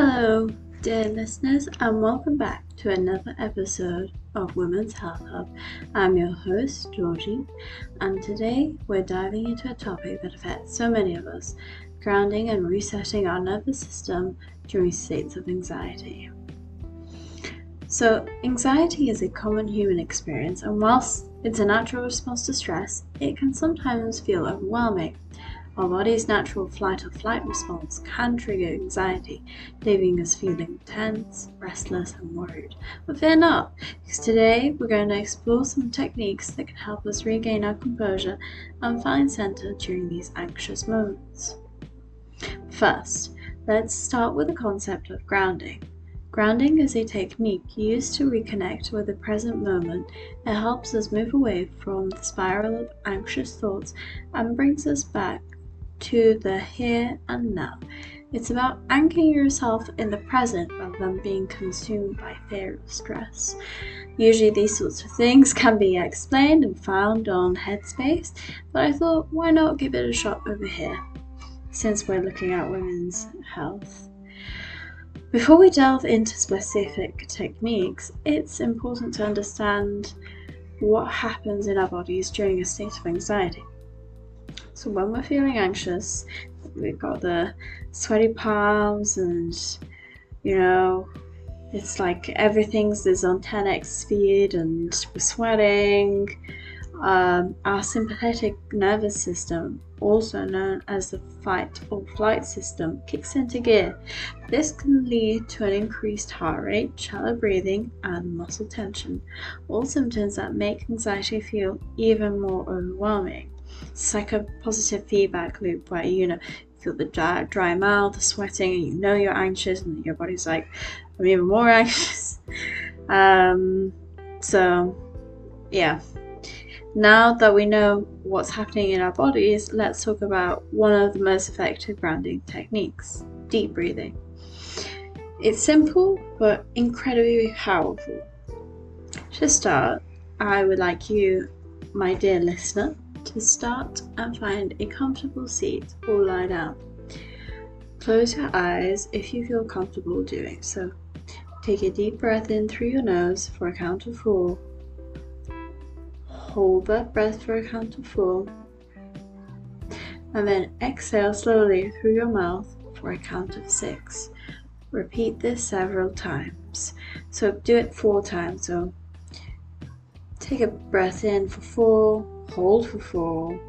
Hello, dear listeners, and welcome back to another episode of Women's Health Hub. I'm your host, Georgie, and today we're diving into a topic that affects so many of us grounding and resetting our nervous system during states of anxiety. So, anxiety is a common human experience, and whilst it's a natural response to stress, it can sometimes feel overwhelming. Our body's natural fight or flight response can trigger anxiety, leaving us feeling tense, restless, and worried. But fear not, because today we're going to explore some techniques that can help us regain our composure and find center during these anxious moments. First, let's start with the concept of grounding. Grounding is a technique used to reconnect with the present moment. It helps us move away from the spiral of anxious thoughts and brings us back to the here and now. It's about anchoring yourself in the present rather than being consumed by fear or stress. Usually, these sorts of things can be explained and found on Headspace, but I thought, why not give it a shot over here, since we're looking at women's health. Before we delve into specific techniques, it's important to understand what happens in our bodies during a state of anxiety. So when we're feeling anxious, we've got the sweaty palms and you know it's like everything's is on 10x speed and we're sweating. Um, our sympathetic nervous system, also known as the fight or flight system, kicks into gear. This can lead to an increased heart rate, shallow breathing, and muscle tension, all symptoms that make anxiety feel even more overwhelming. It's like a positive feedback loop where you know feel the dry, dry mouth, the sweating, and you know you're anxious, and your body's like, I'm even more anxious. Um, so, yeah. Now that we know what's happening in our bodies, let's talk about one of the most effective grounding techniques deep breathing. It's simple but incredibly powerful. To start, I would like you, my dear listener, to start and find a comfortable seat or lie down. Close your eyes if you feel comfortable doing so. Take a deep breath in through your nose for a count of four. Hold that breath for a count of four. And then exhale slowly through your mouth for a count of six. Repeat this several times. So do it four times. So take a breath in for four hold for four,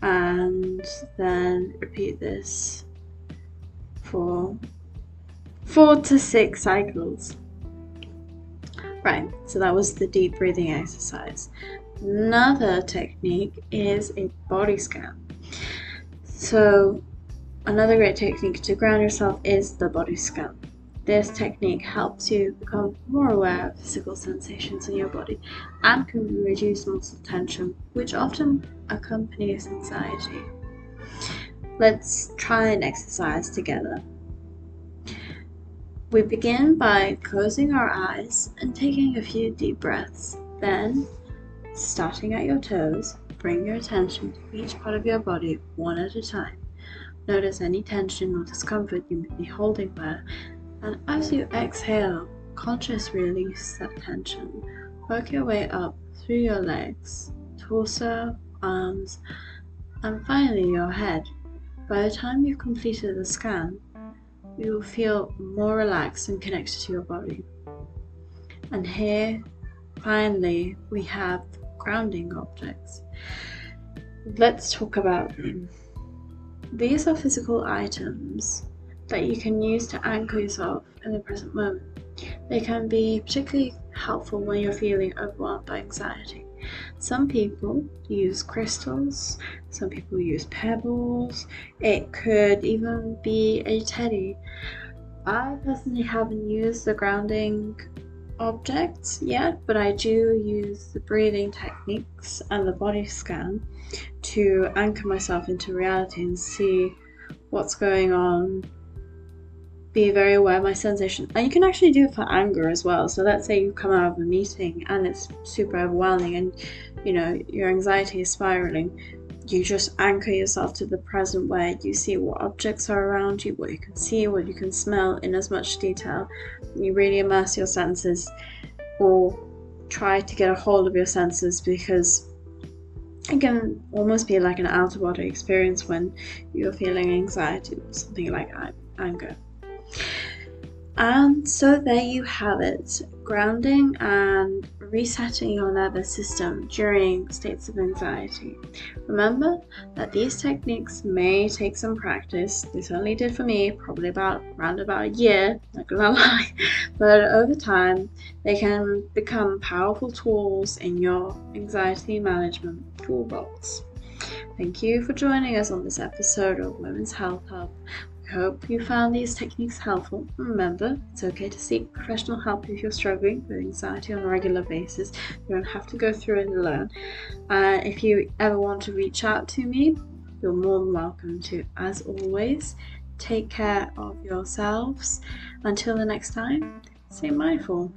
and then repeat this for four to six cycles. Right, so that was the deep breathing exercise. Another technique is a body scan. So, another great technique to ground yourself is the body scan. This technique helps you become more aware of physical sensations in your body and can reduce muscle tension, which often accompanies anxiety. Let's try an exercise together. We begin by closing our eyes and taking a few deep breaths. Then, starting at your toes, bring your attention to each part of your body one at a time. Notice any tension or discomfort you may be holding there and as you exhale, consciously release that tension. Work your way up through your legs, torso, arms, and finally your head. By the time you've completed the scan, you will feel more relaxed and connected to your body. And here, finally, we have grounding objects. Let's talk about them. These are physical items that you can use to anchor yourself in the present moment. They can be particularly helpful when you're feeling overwhelmed by anxiety. Some people use crystals, some people use pebbles, it could even be a teddy. I personally haven't used the grounding objects yet, but I do use the breathing techniques and the body scan to anchor myself into reality and see what's going on be very aware of my sensation. And you can actually do it for anger as well. So let's say you come out of a meeting and it's super overwhelming and you know your anxiety is spiraling. you just anchor yourself to the present where you see what objects are around you, what you can see, what you can smell in as much detail. You really immerse your senses or try to get a hold of your senses because it can almost be like an out of body experience when you're feeling anxiety something like anger. And so there you have it grounding and resetting your nervous system during states of anxiety. Remember that these techniques may take some practice. They certainly did for me, probably about around about a year, not gonna lie. But over time, they can become powerful tools in your anxiety management toolbox. Thank you for joining us on this episode of Women's Health Hub. Hope you found these techniques helpful. Remember, it's okay to seek professional help if you're struggling with anxiety on a regular basis. You don't have to go through it alone. Uh, if you ever want to reach out to me, you're more than welcome to. As always, take care of yourselves. Until the next time, stay mindful.